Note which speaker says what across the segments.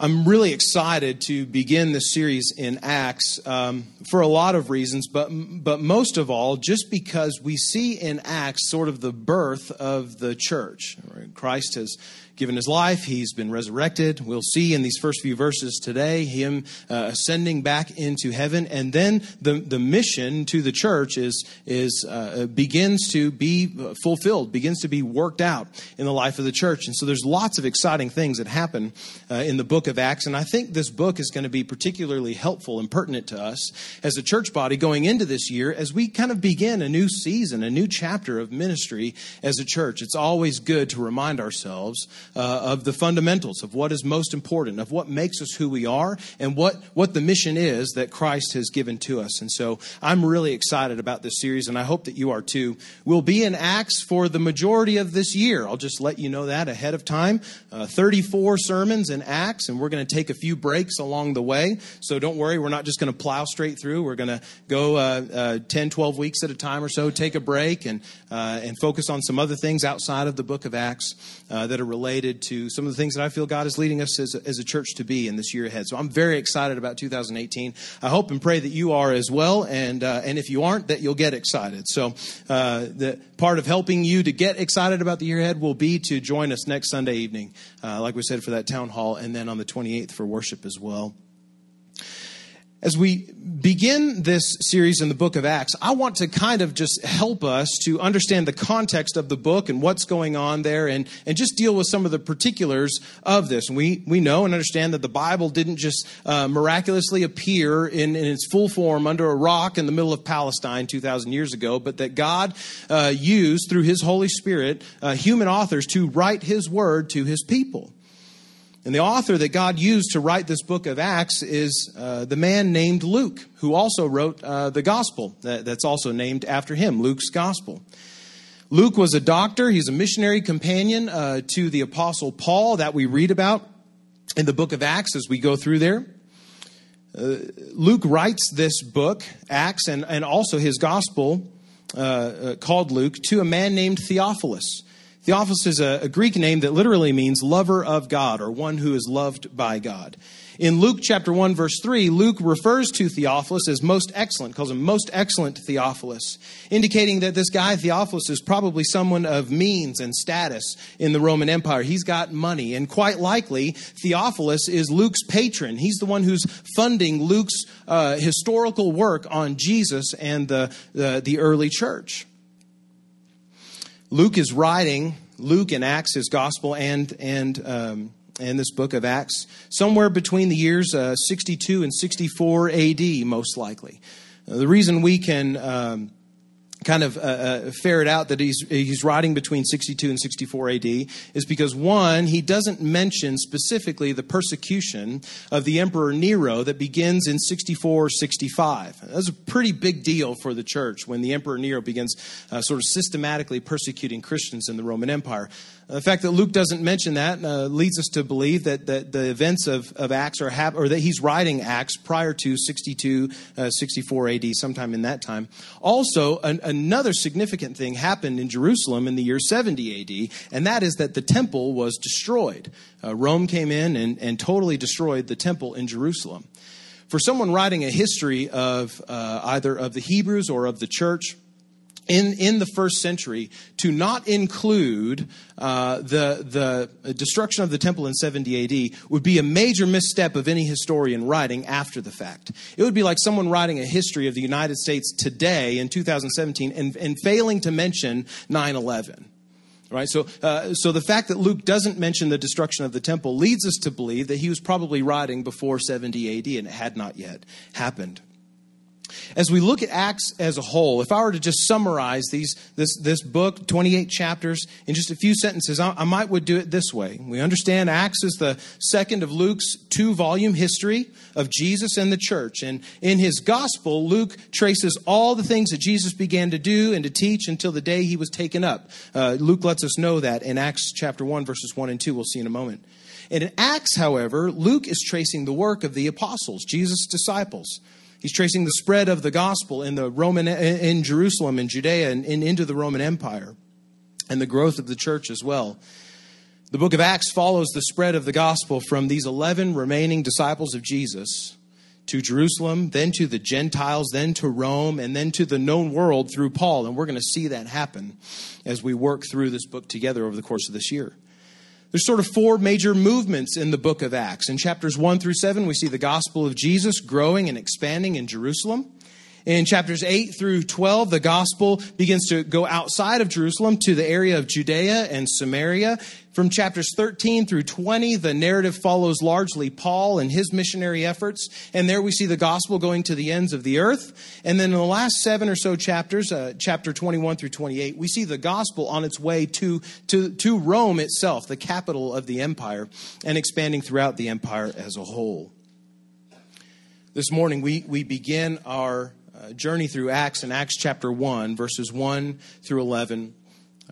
Speaker 1: I'm really excited to begin this series in Acts um, for a lot of reasons, but but most of all, just because we see in Acts sort of the birth of the church. Christ has given his life. He's been resurrected. We'll see in these first few verses today him uh, ascending back into heaven, and then the the mission to the church is is uh, begins to be fulfilled, begins to be worked out in the life of the church. And so there's lots of exciting things that happen uh, in the book of Acts, and I think this book is going to be particularly helpful and pertinent to us as a church body going into this year as we kind of begin a new season, a new chapter of ministry as a church. It's always good to remind ourselves uh, of the fundamentals of what is most important, of what makes us who we are, and what, what the mission is that Christ has given to us. And so I'm really excited about this series, and I hope that you are too. We'll be in Acts for the majority of this year. I'll just let you know that ahead of time. Uh, 34 sermons in Acts, and we're going to take a few breaks along the way. So don't worry, we're not just going to plow straight through. We're going to go uh, uh, 10, 12 weeks at a time or so, take a break, and, uh, and focus on some other things outside of the book of Acts uh, that are related related to some of the things that I feel God is leading us as a, as a church to be in this year ahead. So I'm very excited about 2018. I hope and pray that you are as well, and uh, and if you aren't, that you'll get excited. So uh, the part of helping you to get excited about the year ahead will be to join us next Sunday evening, uh, like we said for that town hall, and then on the 28th for worship as well. As we begin this series in the book of Acts, I want to kind of just help us to understand the context of the book and what's going on there and, and just deal with some of the particulars of this. We, we know and understand that the Bible didn't just uh, miraculously appear in, in its full form under a rock in the middle of Palestine 2,000 years ago, but that God uh, used, through His Holy Spirit, uh, human authors to write His word to His people. And the author that God used to write this book of Acts is uh, the man named Luke, who also wrote uh, the gospel that, that's also named after him, Luke's gospel. Luke was a doctor, he's a missionary companion uh, to the apostle Paul that we read about in the book of Acts as we go through there. Uh, Luke writes this book, Acts, and, and also his gospel uh, uh, called Luke, to a man named Theophilus. Theophilus is a, a, Greek name that literally means lover of God or one who is loved by God. In Luke chapter 1 verse 3, Luke refers to Theophilus as most excellent, calls him most excellent Theophilus, indicating that this guy Theophilus is probably someone of means and status in the Roman Empire. He's got money, and quite likely Theophilus is Luke's patron. He's the one who's funding Luke's uh, historical work on Jesus and the, the, the early church. Luke is writing, Luke and Acts, his gospel, and, and, um, and this book of Acts, somewhere between the years uh, 62 and 64 AD, most likely. Uh, the reason we can um, kind of uh, uh, ferret out that he's, he's writing between 62 and 64 AD is because, one, he doesn't mention specifically the persecution of the Emperor Nero that begins in 64 65. That's a pretty big deal for the church when the Emperor Nero begins uh, sort of systematically persecuting Christians in the Roman Empire. The fact that Luke doesn't mention that uh, leads us to believe that, that the events of, of Acts are hap- or that he's writing Acts prior to 62, uh, 64 AD, sometime in that time. Also, an, another significant thing happened in Jerusalem in the year 70 AD, and that is that the temple was destroyed. Uh, Rome came in and, and totally destroyed the temple in Jerusalem. For someone writing a history of uh, either of the Hebrews or of the church, in, in the first century to not include uh, the, the destruction of the temple in 70 AD would be a major misstep of any historian writing after the fact. It would be like someone writing a history of the United States today in 2017 and, and failing to mention 9 11. Right? So, uh, so the fact that Luke doesn't mention the destruction of the temple leads us to believe that he was probably writing before 70 AD and it had not yet happened. As we look at Acts as a whole, if I were to just summarize these, this, this book, 28 chapters, in just a few sentences, I, I might would do it this way. We understand Acts is the second of Luke's two volume history of Jesus and the church. And in his gospel, Luke traces all the things that Jesus began to do and to teach until the day he was taken up. Uh, Luke lets us know that in Acts chapter 1, verses 1 and 2. We'll see in a moment. And in Acts, however, Luke is tracing the work of the apostles, Jesus' disciples. He's tracing the spread of the gospel in the Roman in Jerusalem and Judea and, and into the Roman Empire and the growth of the church as well. The book of Acts follows the spread of the gospel from these 11 remaining disciples of Jesus to Jerusalem, then to the Gentiles, then to Rome, and then to the known world through Paul. And we're going to see that happen as we work through this book together over the course of this year. There's sort of four major movements in the book of Acts. In chapters 1 through 7, we see the gospel of Jesus growing and expanding in Jerusalem. In chapters 8 through 12, the gospel begins to go outside of Jerusalem to the area of Judea and Samaria. From chapters 13 through 20, the narrative follows largely Paul and his missionary efforts. And there we see the gospel going to the ends of the earth. And then in the last seven or so chapters, uh, chapter 21 through 28, we see the gospel on its way to, to, to Rome itself, the capital of the empire, and expanding throughout the empire as a whole. This morning, we, we begin our uh, journey through Acts in Acts chapter 1, verses 1 through 11.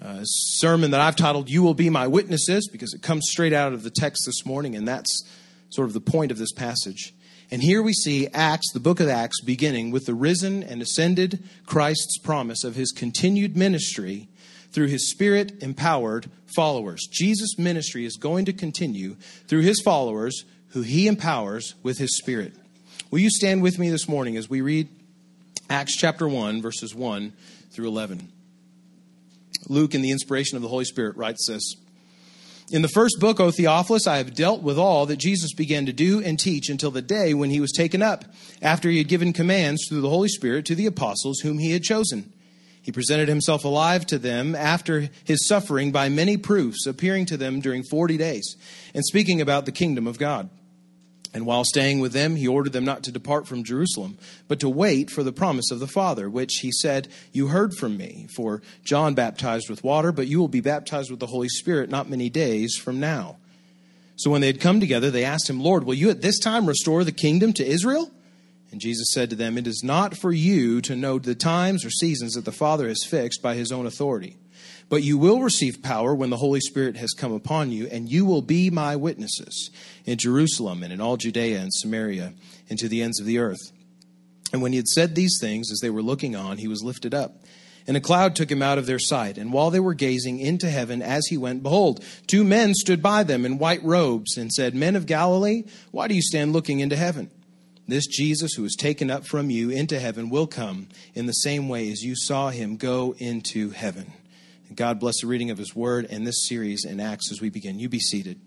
Speaker 1: Uh, sermon that I've titled, You Will Be My Witnesses, because it comes straight out of the text this morning, and that's sort of the point of this passage. And here we see Acts, the book of Acts, beginning with the risen and ascended Christ's promise of his continued ministry through his spirit empowered followers. Jesus' ministry is going to continue through his followers who he empowers with his spirit. Will you stand with me this morning as we read Acts chapter 1, verses 1 through 11. Luke, in the inspiration of the Holy Spirit, writes this In the first book, O Theophilus, I have dealt with all that Jesus began to do and teach until the day when he was taken up, after he had given commands through the Holy Spirit to the apostles whom he had chosen. He presented himself alive to them after his suffering by many proofs, appearing to them during 40 days, and speaking about the kingdom of God. And while staying with them, he ordered them not to depart from Jerusalem, but to wait for the promise of the Father, which he said, You heard from me. For John baptized with water, but you will be baptized with the Holy Spirit not many days from now. So when they had come together, they asked him, Lord, will you at this time restore the kingdom to Israel? And Jesus said to them, It is not for you to know the times or seasons that the Father has fixed by his own authority but you will receive power when the Holy Spirit has come upon you, and you will be my witnesses in Jerusalem and in all Judea and Samaria and to the ends of the earth. And when he had said these things, as they were looking on, he was lifted up. And a cloud took him out of their sight. And while they were gazing into heaven as he went, behold, two men stood by them in white robes and said, Men of Galilee, why do you stand looking into heaven? This Jesus who was taken up from you into heaven will come in the same way as you saw him go into heaven. God bless the reading of His Word and this series in Acts as we begin. You be seated.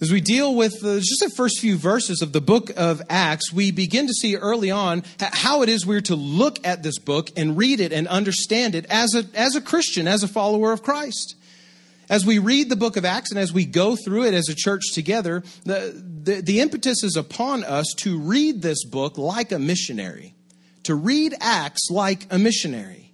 Speaker 1: As we deal with the, just the first few verses of the book of Acts, we begin to see early on how it is we're to look at this book and read it and understand it as a, as a Christian, as a follower of Christ. As we read the book of Acts and as we go through it as a church together, the, the, the impetus is upon us to read this book like a missionary, to read Acts like a missionary.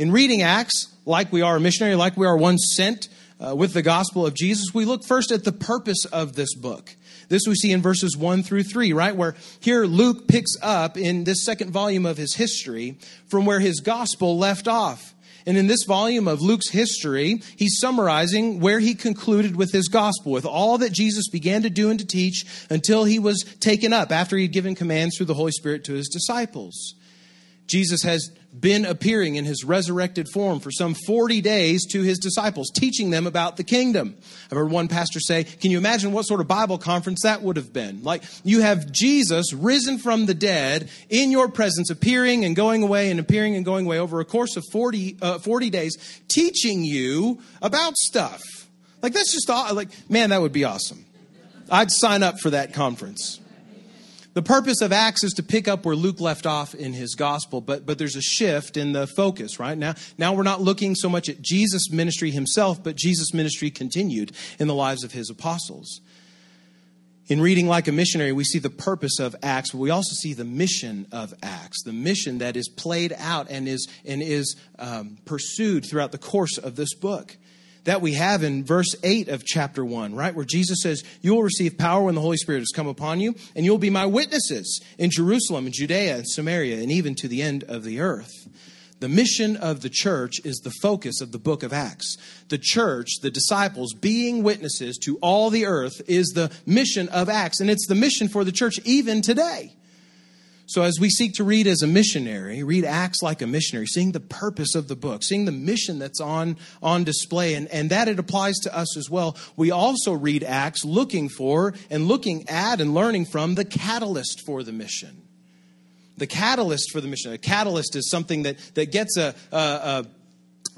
Speaker 1: In reading Acts, like we are a missionary, like we are one sent uh, with the gospel of Jesus, we look first at the purpose of this book. This we see in verses 1 through 3, right? Where here Luke picks up in this second volume of his history from where his gospel left off. And in this volume of Luke's history, he's summarizing where he concluded with his gospel, with all that Jesus began to do and to teach until he was taken up after he'd given commands through the Holy Spirit to his disciples. Jesus has been appearing in his resurrected form for some 40 days to his disciples, teaching them about the kingdom. I've heard one pastor say, Can you imagine what sort of Bible conference that would have been? Like, you have Jesus risen from the dead in your presence, appearing and going away and appearing and going away over a course of 40, uh, 40 days, teaching you about stuff. Like, that's just, like, man, that would be awesome. I'd sign up for that conference. The purpose of Acts is to pick up where Luke left off in his gospel, but, but there's a shift in the focus, right? Now, now we're not looking so much at Jesus' ministry himself, but Jesus' ministry continued in the lives of his apostles. In reading like a missionary, we see the purpose of Acts, but we also see the mission of Acts, the mission that is played out and is, and is um, pursued throughout the course of this book that we have in verse 8 of chapter 1, right? Where Jesus says, You will receive power when the Holy Spirit has come upon you, and you'll be my witnesses in Jerusalem and Judea and Samaria and even to the end of the earth. The mission of the church is the focus of the book of Acts. The church, the disciples, being witnesses to all the earth is the mission of Acts, and it's the mission for the church even today. So, as we seek to read as a missionary, read Acts like a missionary, seeing the purpose of the book, seeing the mission that's on, on display, and, and that it applies to us as well, we also read Acts looking for and looking at and learning from the catalyst for the mission. The catalyst for the mission. A catalyst is something that, that gets a, a,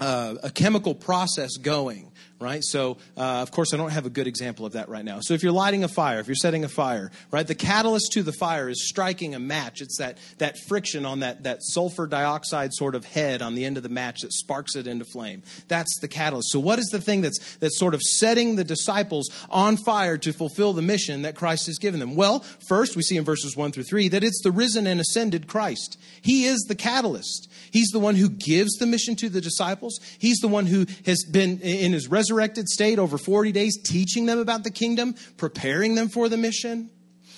Speaker 1: a, a chemical process going right? So, uh, of course, I don't have a good example of that right now. So, if you're lighting a fire, if you're setting a fire, right, the catalyst to the fire is striking a match. It's that, that friction on that, that sulfur dioxide sort of head on the end of the match that sparks it into flame. That's the catalyst. So, what is the thing that's, that's sort of setting the disciples on fire to fulfill the mission that Christ has given them? Well, first, we see in verses 1 through 3 that it's the risen and ascended Christ. He is the catalyst. He's the one who gives the mission to the disciples. He's the one who has been in his resurrected state over 40 days teaching them about the kingdom, preparing them for the mission.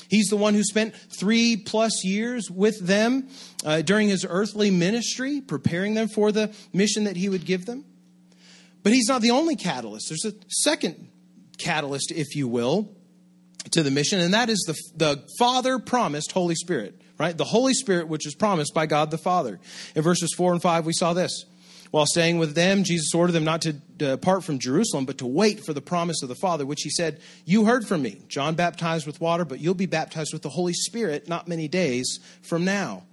Speaker 1: He's the one who spent three plus years with them uh, during his earthly ministry, preparing them for the mission that he would give them. But he's not the only catalyst. There's a second catalyst, if you will, to the mission, and that is the, the Father promised Holy Spirit right? The Holy Spirit, which is promised by God the Father. In verses 4 and 5, we saw this. While staying with them, Jesus ordered them not to depart from Jerusalem, but to wait for the promise of the Father, which he said, You heard from me. John baptized with water, but you'll be baptized with the Holy Spirit not many days from now.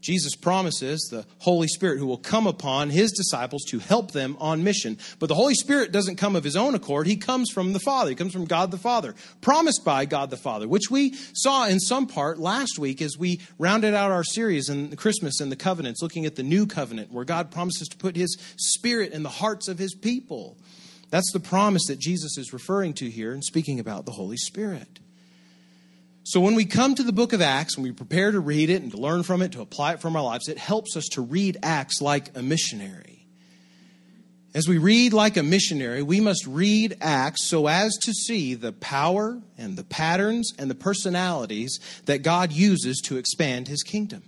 Speaker 1: Jesus promises the Holy Spirit who will come upon his disciples to help them on mission. But the Holy Spirit doesn't come of his own accord. He comes from the Father. He comes from God the Father, promised by God the Father, which we saw in some part last week as we rounded out our series in Christmas and the covenants, looking at the new covenant where God promises to put his Spirit in the hearts of his people. That's the promise that Jesus is referring to here and speaking about the Holy Spirit. So when we come to the book of Acts and we prepare to read it and to learn from it, to apply it from our lives, it helps us to read Acts like a missionary. As we read like a missionary, we must read Acts so as to see the power and the patterns and the personalities that God uses to expand his kingdom.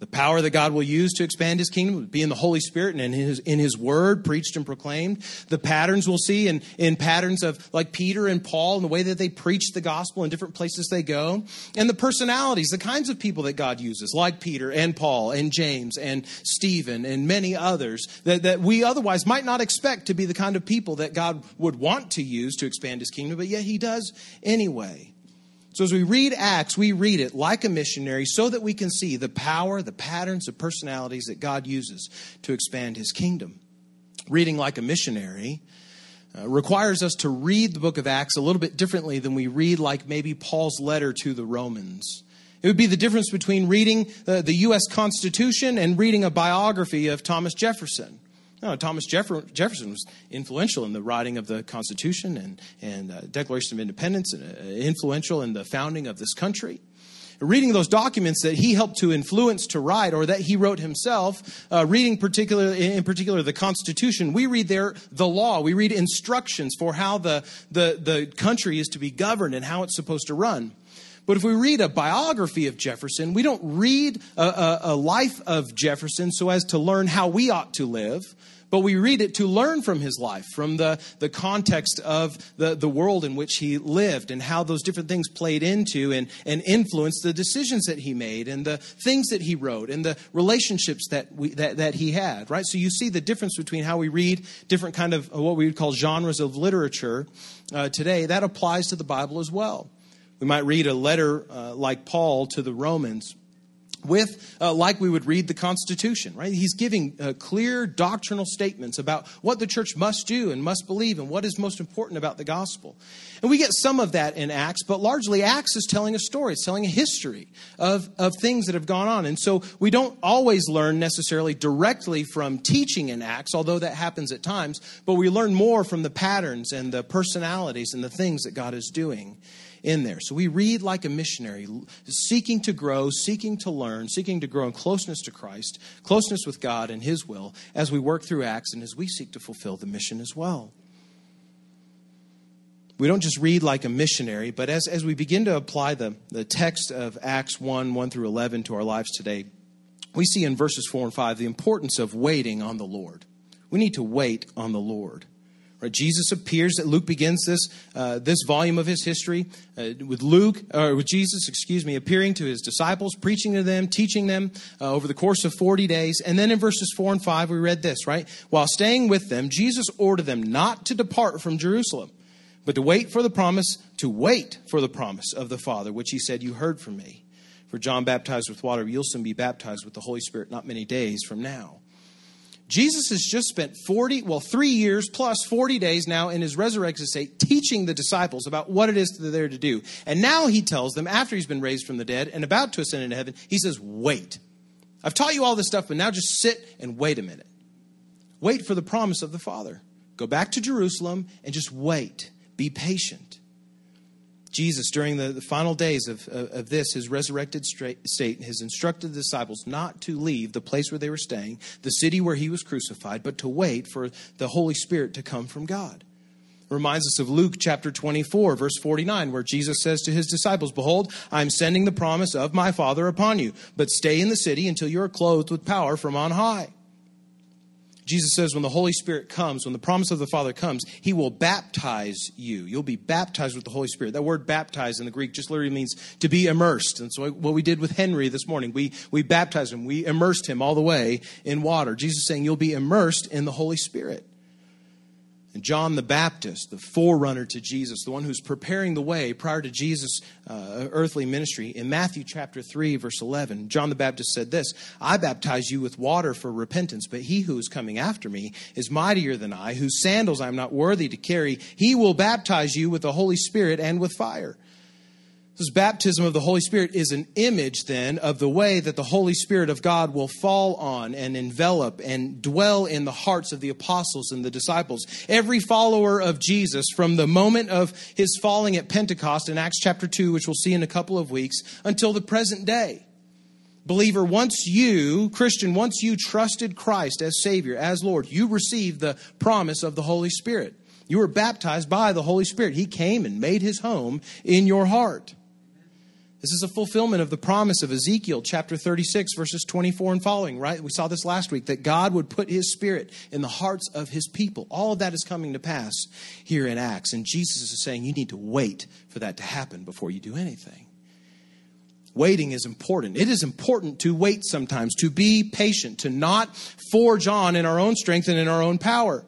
Speaker 1: The power that God will use to expand his kingdom will be in the Holy Spirit and in his, in his word preached and proclaimed. The patterns we'll see in, in patterns of like Peter and Paul and the way that they preach the gospel in different places they go. And the personalities, the kinds of people that God uses, like Peter and Paul and James and Stephen and many others that, that we otherwise might not expect to be the kind of people that God would want to use to expand his kingdom, but yet he does anyway. So as we read Acts, we read it like a missionary so that we can see the power, the patterns, the personalities that God uses to expand his kingdom. Reading like a missionary uh, requires us to read the book of Acts a little bit differently than we read like maybe Paul's letter to the Romans. It would be the difference between reading uh, the U.S. Constitution and reading a biography of Thomas Jefferson. No, Thomas Jefferson was influential in the writing of the Constitution and, and uh, Declaration of Independence, and uh, influential in the founding of this country. Reading those documents that he helped to influence to write, or that he wrote himself, uh, reading particular, in particular the Constitution, we read there the law. We read instructions for how the, the, the country is to be governed and how it's supposed to run. But if we read a biography of Jefferson, we don't read a, a, a, life of Jefferson so as to learn how we ought to live, but we read it to learn from his life, from the, the context of the, the world in which he lived and how those different things played into and, and influenced the decisions that he made and the things that he wrote and the relationships that, we, that, that he had, right? So you see the difference between how we read different kind of what we would call genres of literature uh, today. That applies to the Bible as well. We might read a letter uh, like Paul to the Romans with uh, like we would read the constitution right? He's giving uh, clear doctrinal statements about what the church must do and must believe and what is most important about the gospel. And we get some of that in acts but largely acts is telling a story it's telling a history of, of things that have gone on. And so we don't always learn necessarily directly from teaching in acts although that happens at times but we learn more from the patterns and the personalities and the things that god is doing in there. So we read like a missionary, seeking to grow, seeking to learn, seeking to grow in closeness to Christ, closeness with God and His will as we work through Acts and as we seek to fulfill the mission as well. We don't just read like a missionary, but as, as we begin to apply the, the text of Acts 1 1 through 11 to our lives today, we see in verses 4 and 5 the importance of waiting on the Lord. We need to wait on the Lord. Right? Jesus appears. That Luke begins this uh, this volume of his history uh, with Luke or with Jesus, excuse me, appearing to his disciples, preaching to them, teaching them uh, over the course of forty days. And then in verses four and five, we read this. Right, while staying with them, Jesus ordered them not to depart from Jerusalem, but to wait for the promise, to wait for the promise of the Father, which He said, "You heard from me." For John baptized with water, you'll soon be baptized with the Holy Spirit not many days from now. Jesus has just spent 40, well, three years plus 40 days now in his resurrected state teaching the disciples about what it is that they're to do. And now he tells them, after he's been raised from the dead and about to ascend into heaven, he says, Wait. I've taught you all this stuff, but now just sit and wait a minute. Wait for the promise of the Father. Go back to Jerusalem and just wait. Be patient. Jesus, during the, the final days of, of, of, this, his resurrected state, has instructed the disciples not to leave the place where they were staying, the city where he was crucified, but to wait for the Holy Spirit to come from God. Reminds us of Luke chapter 24, verse 49, where Jesus says to his disciples, Behold, I am sending the promise of my Father upon you, but stay in the city until you are clothed with power from on high. Jesus says when the Holy Spirit comes, when the promise of the Father comes, he will baptize you. You'll be baptized with the Holy Spirit. That word baptize in the Greek just literally means to be immersed. And so what we did with Henry this morning, we, we baptized him. We immersed him all the way in water. Jesus saying you'll be immersed in the Holy Spirit. And John the Baptist, the forerunner to Jesus, the one who's preparing the way prior to Jesus' uh, earthly ministry, in Matthew chapter 3, verse 11, John the Baptist said this I baptize you with water for repentance, but he who is coming after me is mightier than I, whose sandals I am not worthy to carry. He will baptize you with the Holy Spirit and with fire. This baptism of the Holy Spirit is an image then of the way that the Holy Spirit of God will fall on and envelop and dwell in the hearts of the apostles and the disciples. Every follower of Jesus from the moment of his falling at Pentecost in Acts chapter 2, which we'll see in a couple of weeks, until the present day. Believer, once you, Christian, once you trusted Christ as Savior, as Lord, you received the promise of the Holy Spirit. You were baptized by the Holy Spirit. He came and made his home in your heart. This is a fulfillment of the promise of Ezekiel chapter 36, verses 24 and following, right? We saw this last week that God would put his spirit in the hearts of his people. All of that is coming to pass here in Acts. And Jesus is saying you need to wait for that to happen before you do anything. Waiting is important. It is important to wait sometimes, to be patient, to not forge on in our own strength and in our own power.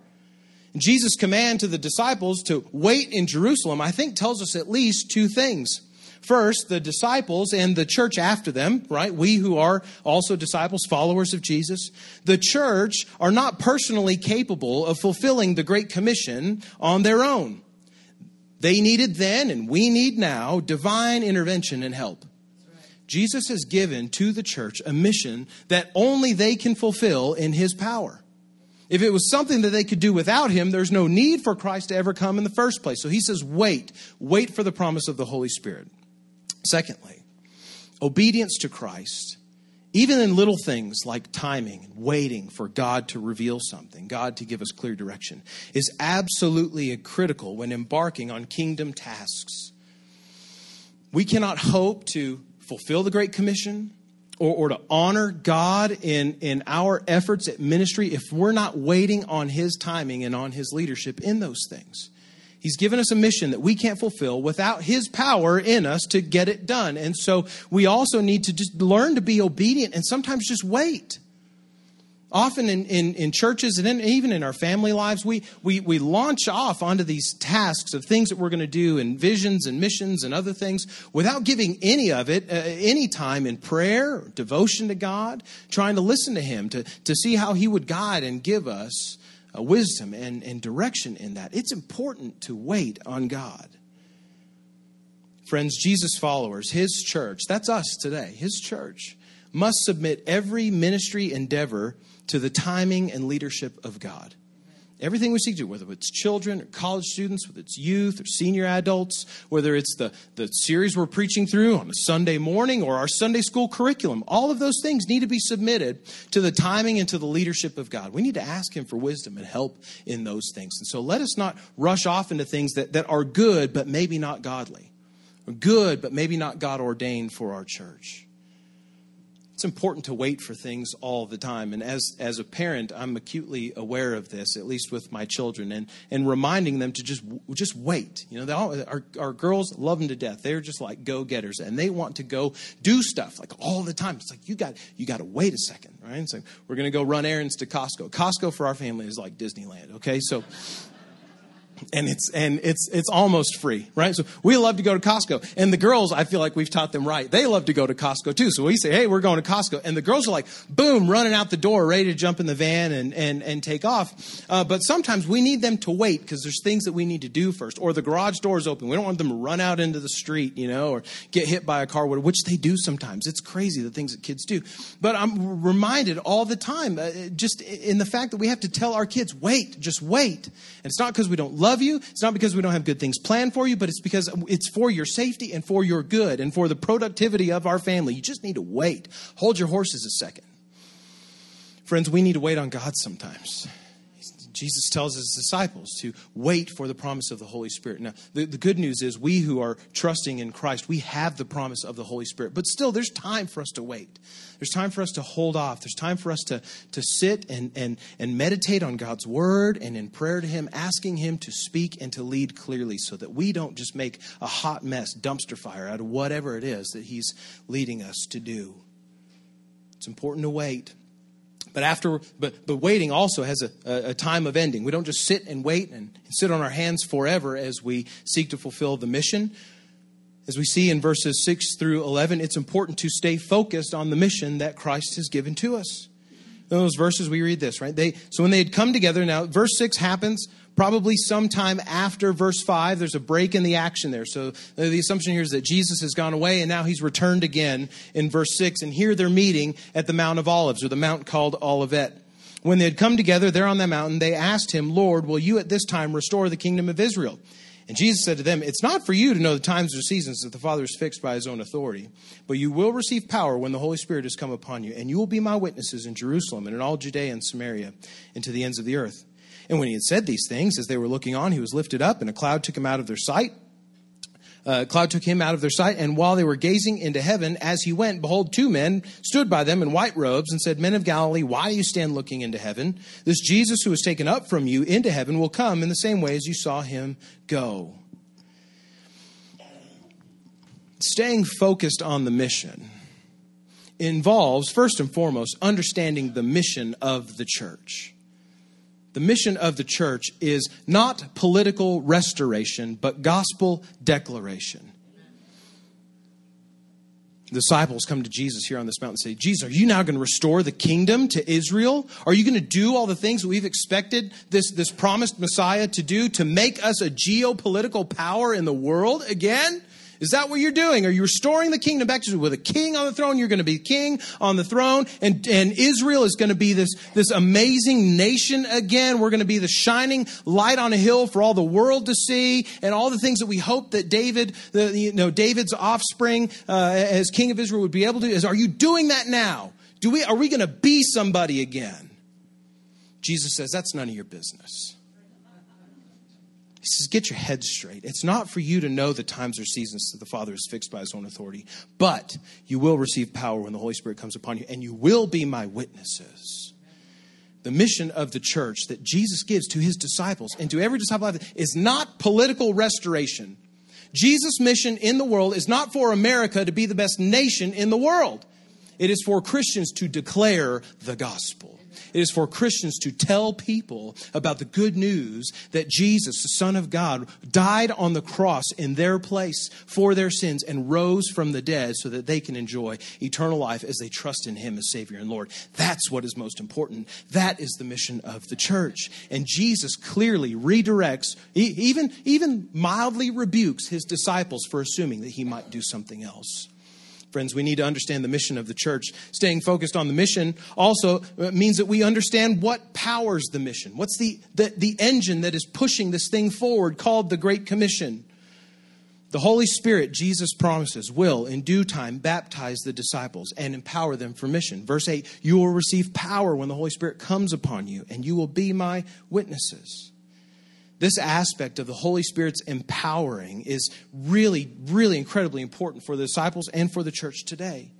Speaker 1: Jesus' command to the disciples to wait in Jerusalem, I think, tells us at least two things. First, the disciples and the church after them, right? We who are also disciples, followers of Jesus, the church are not personally capable of fulfilling the Great Commission on their own. They needed then, and we need now, divine intervention and help. Jesus has given to the church a mission that only they can fulfill in his power. If it was something that they could do without him, there's no need for Christ to ever come in the first place. So he says, wait, wait for the promise of the Holy Spirit. Secondly, obedience to Christ, even in little things like timing and waiting for God to reveal something, God to give us clear direction, is absolutely critical when embarking on kingdom tasks. We cannot hope to fulfill the Great Commission or, or to honor God in, in our efforts at ministry if we're not waiting on His timing and on His leadership in those things. He's given us a mission that we can't fulfill without His power in us to get it done. And so we also need to just learn to be obedient and sometimes just wait. Often in, in, in churches and in, even in our family lives, we, we, we launch off onto these tasks of things that we're going to do and visions and missions and other things without giving any of it uh, any time in prayer, devotion to God, trying to listen to Him, to, to see how He would guide and give us uh, wisdom and, and direction in that. It's important to wait on God. Friends, Jesus followers, his church, that's us today, his church, must submit every ministry endeavor to the timing and leadership of God. Everything we seek to whether it's children or college students, whether it's youth or senior adults, whether it's the, the series we're preaching through on a Sunday morning or our Sunday school curriculum, all of those things need to be submitted to the timing and to the leadership of God. We need to ask Him for wisdom and help in those things. And so let us not rush off into things that, that are good but maybe not godly, good but maybe not God ordained for our church. It's important to wait for things all the time. And as, as a parent, I'm acutely aware of this, at least with my children, and, and reminding them to just just wait. You know, all, our, our girls love them to death. They're just like go getters, and they want to go do stuff like all the time. It's like you got you got to wait a second, right? It's like we're to go run errands to Costco. Costco for our family is like Disneyland. Okay, so and it's and it's it's almost free, right? So we love to go to Costco, and the girls, I feel like we've taught them right. They love to go to Costco too. So we say, "Hey, we're going to Costco," and the girls are like, "Boom!" running out the door, ready to jump in the van and and and take off. Uh, but sometimes we need them to wait because there's things that we need to do first, or the garage door is open. We don't want them to run out into the street, you know, or get hit by a car, which they do sometimes. It's crazy the things that kids do. But I'm reminded all the time, uh, just in the fact that we have to tell our kids, "Wait, just wait." And it's not because we don't love you. It's not because we don't have good things planned for you, but it's because it's for your safety and for your good and for the productivity of our family. You just need to wait. Hold your horses a second. Friends, we need to wait on God sometimes. Jesus tells his disciples to wait for the promise of the Holy Spirit. Now, the, the good news is we who are trusting in Christ, we have the promise of the Holy Spirit. But still, there's time for us to wait. There's time for us to hold off. There's time for us to, to sit and, and, and meditate on God's word and in prayer to Him, asking Him to speak and to lead clearly so that we don't just make a hot mess, dumpster fire out of whatever it is that He's leading us to do. It's important to wait. But after, but, but waiting also has a, a, time of ending. We don't just sit and wait and sit on our hands forever as we seek to fulfill the mission. As we see in verses 6 through 11, it's important to stay focused on the mission that Christ has given to us. In those verses, we read this, right? They, so when they had come together, now verse 6 happens probably sometime after verse 5. There's a break in the action there. So uh, the assumption here is that Jesus has gone away and now he's returned again in verse 6. And here they're meeting at the Mount of Olives, or the mount called Olivet. When they had come together there on the mountain, they asked him, Lord, will you at this time restore the kingdom of Israel? And Jesus said to them, It's not for you to know the times or seasons that the Father is fixed by his own authority, but you will receive power when the Holy Spirit has come upon you, and you will be my witnesses in Jerusalem and in all Judea and Samaria and to the ends of the earth. And when he had said these things, as they were looking on, he was lifted up, and a cloud took him out of their sight. Uh, cloud took him out of their sight, and while they were gazing into heaven, as he went, behold, two men stood by them in white robes and said, Men of Galilee, why do you stand looking into heaven? This Jesus who was taken up from you into heaven will come in the same way as you saw him go. Staying focused on the mission involves, first and foremost, understanding the mission of the church. The mission of the church is not political restoration, but gospel declaration. The disciples come to Jesus here on this mountain and say, Jesus, are you now going to restore the kingdom to Israel? Are you going to do all the things we've expected this, this promised Messiah to do to make us a geopolitical power in the world again? Is that what you're doing? Are you restoring the kingdom back to with a king on the throne? You're going to be king on the throne, and, and Israel is going to be this, this amazing nation again. We're going to be the shining light on a hill for all the world to see, and all the things that we hope that David, the, you know, David's offspring uh, as king of Israel would be able to. Is are you doing that now? Do we are we going to be somebody again? Jesus says that's none of your business. He says, Get your head straight. It's not for you to know the times or seasons that the Father has fixed by his own authority, but you will receive power when the Holy Spirit comes upon you, and you will be my witnesses. The mission of the church that Jesus gives to his disciples and to every disciple is not political restoration. Jesus' mission in the world is not for America to be the best nation in the world. It is for Christians to declare the gospel. It is for Christians to tell people about the good news that Jesus, the Son of God, died on the cross in their place for their sins and rose from the dead so that they can enjoy eternal life as they trust in Him as Savior and Lord. That's what is most important. That is the mission of the church. And Jesus clearly redirects, even, even mildly rebukes his disciples for assuming that he might do something else. Friends, we need to understand the mission of the church. Staying focused on the mission also uh, means that we understand what powers the mission. What's the, the, the engine that is pushing this thing forward called the Great Commission? The Holy Spirit, Jesus promises, will in due time baptize the disciples and empower them for mission. Verse 8 You will receive power when the Holy Spirit comes upon you, and you will be my witnesses. This aspect of the Holy Spirit's empowering is really, really incredibly important for the disciples and for the church today.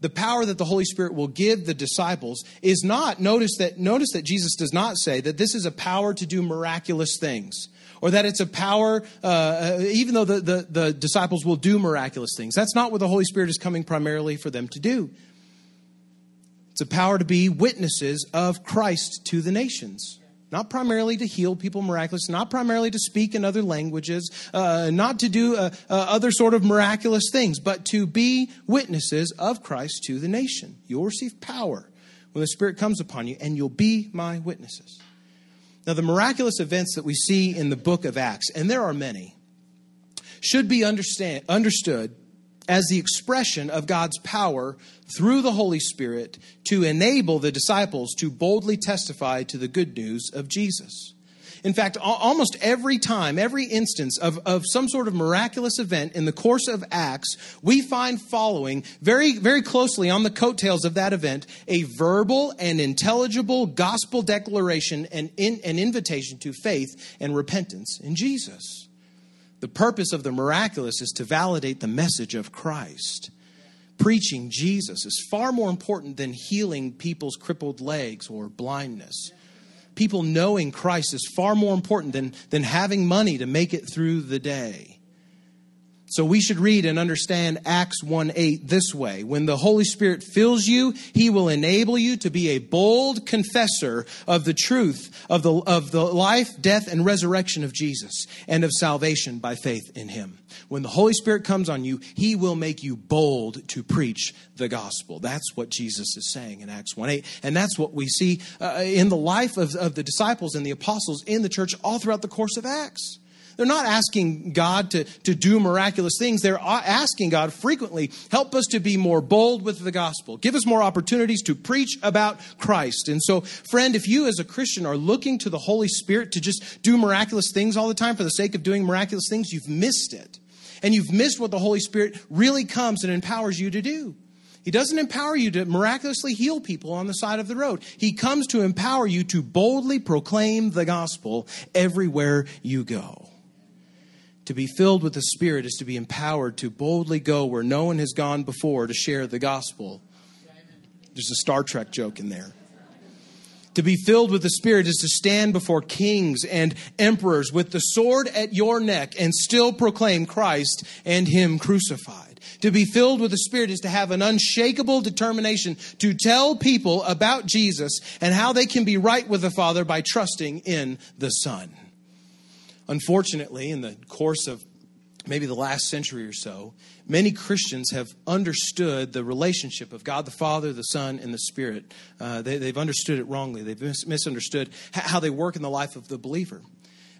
Speaker 1: the power that the Holy Spirit will give the disciples is not notice that notice that Jesus does not say that this is a power to do miraculous things or that it's a power, uh, uh, even though the, the, the disciples will do miraculous things. That's not what the Holy Spirit is coming primarily for them to do. It's a power to be witnesses of Christ to the nations. Not primarily to heal people miraculously, not primarily to speak in other languages, uh, not to do uh, uh, other sort of miraculous things, but to be witnesses of Christ to the nation. You'll receive power when the Spirit comes upon you, and you'll be my witnesses. Now, the miraculous events that we see in the book of Acts, and there are many, should be understand, understood as the expression of God's power through the Holy Spirit to enable the disciples to boldly testify to the good news of Jesus. In fact, almost every time, every instance of, of some sort of miraculous event in the course of Acts, we find following very, very closely on the coattails of that event a verbal and intelligible gospel declaration and in, an invitation to faith and repentance in Jesus. The purpose of the miraculous is to validate the message of Christ. Preaching Jesus is far more important than healing people's crippled legs or blindness people knowing Christ is far more important than, than having money to make it through the day. So we should read and understand Acts 1 8 this way. When the Holy Spirit fills you, He will enable you to be a bold confessor of the truth of the, of the life, death, and resurrection of Jesus and of salvation by faith in Him. When the Holy Spirit comes on you, He will make you bold to preach the gospel. That's what Jesus is saying in Acts 1 8. And that's what we see uh, in the life of, of the disciples and the apostles in the church all throughout the course of Acts. They're not asking God to, to do miraculous things. They're asking God frequently, help us to be more bold with the gospel. Give us more opportunities to preach about Christ. And so, friend, if you as a Christian are looking to the Holy Spirit to just do miraculous things all the time for the sake of doing miraculous things, you've missed it. And you've missed what the Holy Spirit really comes and empowers you to do. He doesn't empower you to miraculously heal people on the side of the road. He comes to empower you to boldly proclaim the gospel everywhere you go. To be filled with the Spirit is to be empowered to boldly go where no one has gone before to share the gospel. There's a Star Trek joke in there. To be filled with the Spirit is to stand before kings and emperors with the sword at your neck and still proclaim Christ and Him crucified. To be filled with the Spirit is to have an unshakable determination to tell people about Jesus and how they can be right with the Father by trusting in the Son. Unfortunately, in the course of maybe the last century or so, many Christians have understood the relationship of God the Father, the Son, and the Spirit. Uh, they, have understood it wrongly. They've mis- misunderstood how they work in the life of the believer.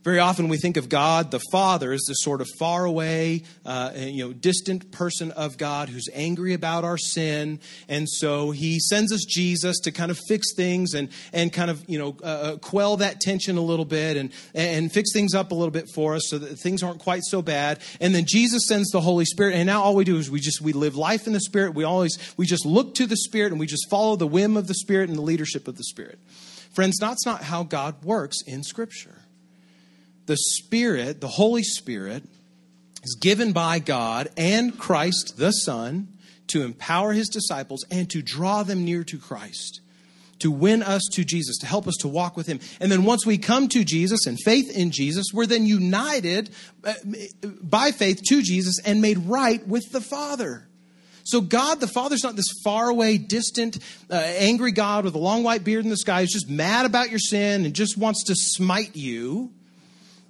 Speaker 1: Very often we think of God the Father as this sort of far away, uh, you know, distant person of God who's angry about our sin, and so He sends us Jesus to kind of fix things and and kind of you know uh, uh, quell that tension a little bit and and fix things up a little bit for us so that things aren't quite so bad. And then Jesus sends the Holy Spirit, and now all we do is we just we live life in the Spirit. We always we just look to the Spirit and we just follow the whim of the Spirit and the leadership of the Spirit. Friends, that's not how God works in Scripture the Spirit, the Holy Spirit, is given by God and Christ the Son to empower his disciples and to draw them near to Christ, to win us to Jesus, to help us to walk with him. And then once we come to Jesus and faith in Jesus, we're then united uh, by faith to Jesus and made right with the Father. So God the Father's not this far away, distant, uh, angry God with a long white beard in the sky who's just mad about your sin and just wants to smite you.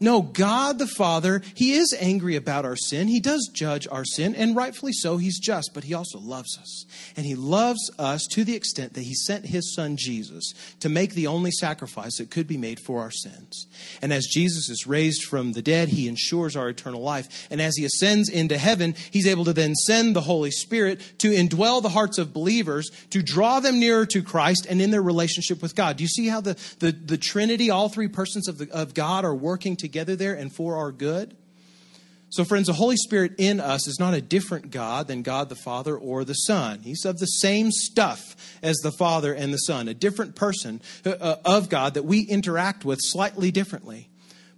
Speaker 1: No, God the Father, He is angry about our sin. He does judge our sin, and rightfully so, He's just, but He also loves us. And He loves us to the extent that He sent His Son Jesus to make the only sacrifice that could be made for our sins. And as Jesus is raised from the dead, He ensures our eternal life. And as He ascends into heaven, He's able to then send the Holy Spirit to indwell the hearts of believers, to draw them nearer to Christ and in their relationship with God. Do you see how the, the, the Trinity, all three persons of, the, of God, are working together? Together there and for our good. So, friends, the Holy Spirit in us is not a different God than God the Father or the Son. He's of the same stuff as the Father and the Son, a different person uh, uh, of God that we interact with slightly differently.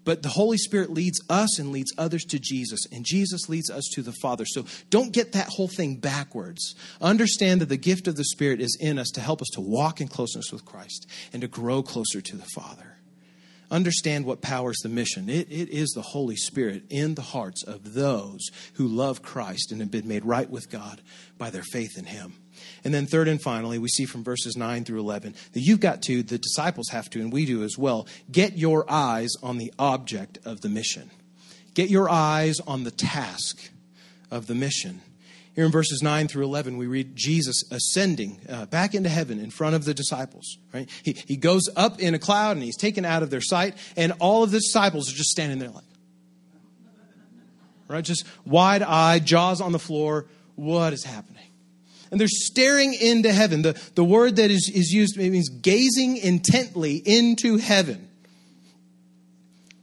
Speaker 1: but the Holy Spirit leads us and leads others to Jesus, and Jesus leads us to the Father. So don't get that whole thing backwards. Understand that the gift of the Spirit is in us to help us to walk in closeness with Christ and to grow closer to the Father. Understand what powers the mission. It, it is the Holy Spirit in the hearts of those who love Christ and have been made right with God by their faith in Him. And then, third and finally, we see from verses 9 through 11 that you've got to, the disciples have to, and we do as well, get your eyes on the object of the mission. Get your eyes on the task of the mission. Here in verses 9 through 11, we read Jesus ascending uh, back into heaven in front of the disciples. Right? He, he goes up in a cloud and he's taken out of their sight, and all of the disciples are just standing there like, right? Just wide eyed, jaws on the floor. What is happening? and they're staring into heaven. The, the word that is, is used means gazing intently into heaven.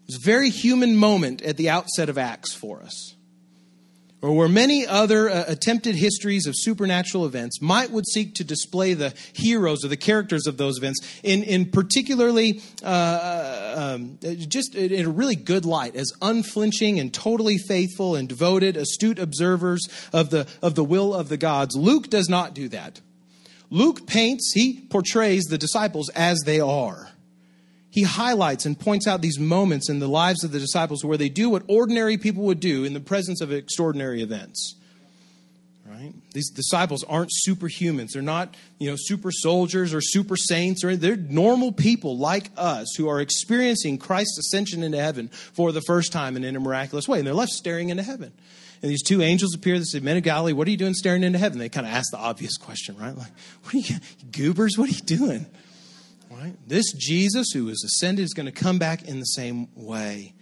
Speaker 1: It's a very human moment at the outset of Acts for us or where many other uh, attempted histories of supernatural events might would seek to display the heroes or the characters of those events in, in particularly uh, um, just in a really good light as unflinching and totally faithful and devoted astute observers of the of the will of the gods. Luke does not do that. Luke paints he portrays the disciples as they are he highlights and points out these moments in the lives of the disciples where they do what ordinary people would do in the presence of extraordinary events. Right? These disciples aren't superhumans. They're not, you know, super soldiers or super saints or they're normal people like us who are experiencing Christ's ascension into heaven for the first time and in a miraculous way. And they're left staring into heaven. And these two angels appear. They say, Men of Galilee, what are you doing staring into heaven? They kind of ask the obvious question, right? Like, what are you, goobers, what are you doing? Right? This Jesus who is ascended is going to come back in the same way.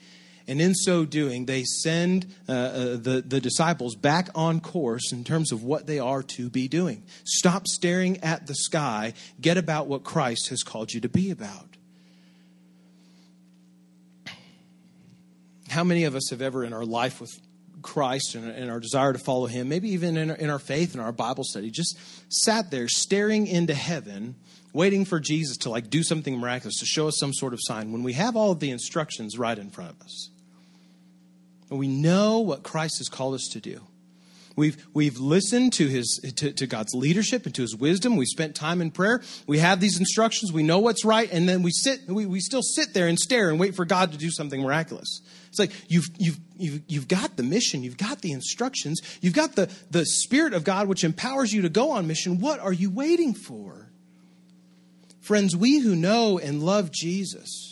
Speaker 1: And in so doing, they send uh, uh, the, the disciples back on course in terms of what they are to be doing. Stop staring at the sky, get about what Christ has called you to be about. How many of us have ever in our life with Christ and, and our desire to follow Him, maybe even in our, in our faith and our Bible study, just sat there staring into heaven waiting for Jesus to like do something miraculous, to show us some sort of sign, when we have all of the instructions right in front of us. And we know what Christ has called us to do. We've, we've listened to, his, to, to, God's leadership and to his wisdom. We've spent time in prayer. We have these instructions. We know what's right. And then we sit, we, we still sit there and stare and wait for God to do something miraculous. It's like you've, you've, you've, you've got the mission. You've got the instructions. You've got the, the Spirit of God, which empowers you to go on mission. What are you waiting for? Friends, we who know and love Jesus,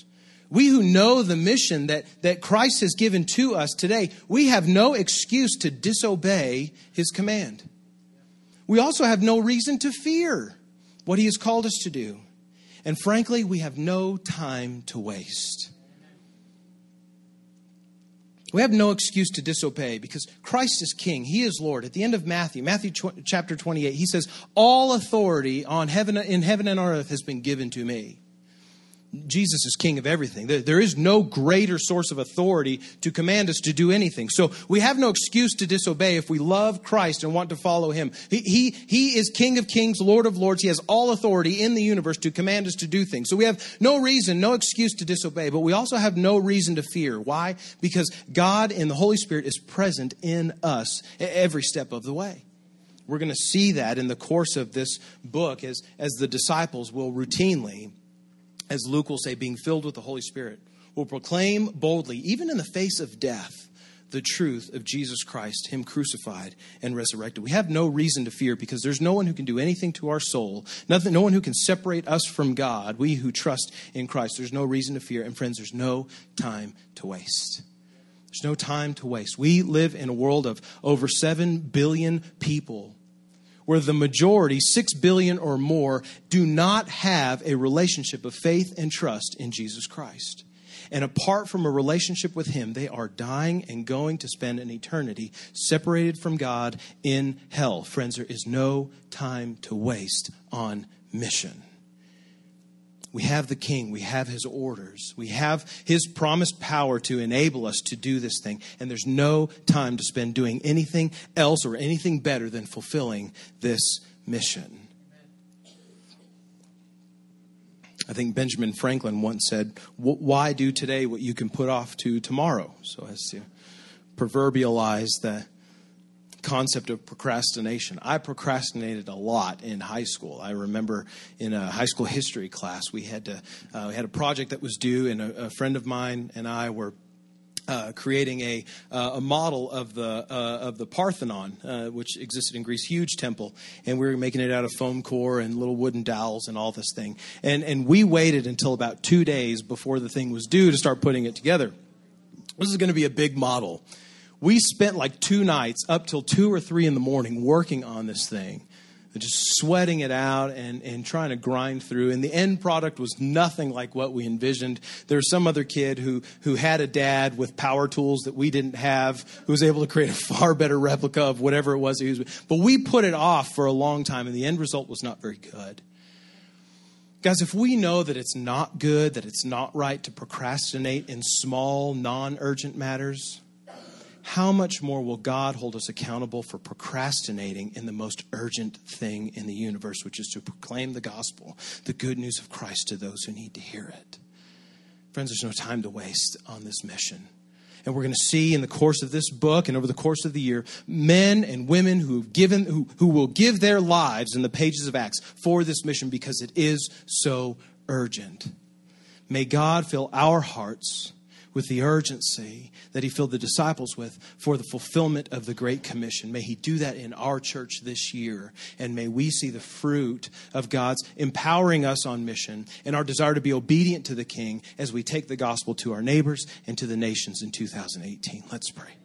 Speaker 1: we who know the mission that, that Christ has given to us today, we have no excuse to disobey his command. We also have no reason to fear what he has called us to do. And frankly, we have no time to waste. We have no excuse to disobey because Christ is King. He is Lord. At the end of Matthew, Matthew chapter 28, he says, All authority on heaven, in heaven and on earth has been given to me. Jesus is king of everything. There is no greater source of authority to command us to do anything. So we have no excuse to disobey if we love Christ and want to follow him. He, he, he is king of kings, lord of lords. He has all authority in the universe to command us to do things. So we have no reason, no excuse to disobey, but we also have no reason to fear. Why? Because God and the Holy Spirit is present in us every step of the way. We're going to see that in the course of this book as, as the disciples will routinely as Luke will say, being filled with the Holy Spirit, will proclaim boldly, even in the face of death, the truth of Jesus Christ, Him crucified and resurrected. We have no reason to fear because there's no one who can do anything to our soul, nothing, no one who can separate us from God, we who trust in Christ. There's no reason to fear. And friends, there's no time to waste. There's no time to waste. We live in a world of over 7 billion people where the majority, 6 billion or more, do not have a relationship of faith and trust in Jesus Christ. And apart from a relationship with Him, they are dying and going to spend an eternity separated from God in hell. Friends, there is no time to waste on mission. We have the king. We have his orders. We have his promised power to enable us to do this thing. And there's no time to spend doing anything else or anything better than fulfilling this mission. I think Benjamin Franklin once said, Why do today what you can put off to tomorrow? So as to proverbialize the concept of procrastination. I procrastinated a lot in high school. I remember in a high school history class, we had to uh, we had a project that was due, and a, a friend of mine and I were uh, creating a, uh, a model of the, uh, of the Parthenon, uh, which existed in Greece, huge temple, and we were making it out of foam core and little wooden dowels and all this thing. And, and we waited until about two days before the thing was due to start putting it together. This is going to be a big model. We spent like two nights up till two or three in the morning working on this thing just sweating it out and, and trying to grind through. And the end product was nothing like what we envisioned. There was some other kid who, who had a dad with power tools that we didn't have, who was able to create a far better replica of whatever it was he was. But we put it off for a long time, and the end result was not very good. Guys, if we know that it's not good, that it's not right to procrastinate in small, non urgent matters, how much more will God hold us accountable for procrastinating in the most urgent thing in the universe, which is to proclaim the gospel, the good news of Christ to those who need to hear it? Friends, there's no time to waste on this mission. And we're going to see in the course of this book and over the course of the year men and women who have given who, who will give their lives in the pages of Acts for this mission because it is so urgent. May God fill our hearts with the urgency that he filled the disciples with for the fulfillment of the Great Commission. May he do that in our church this year. And may we see the fruit of God's empowering us on mission and our desire to be obedient to the King as we take the gospel to our neighbors and to the nations in 2018. Let's pray.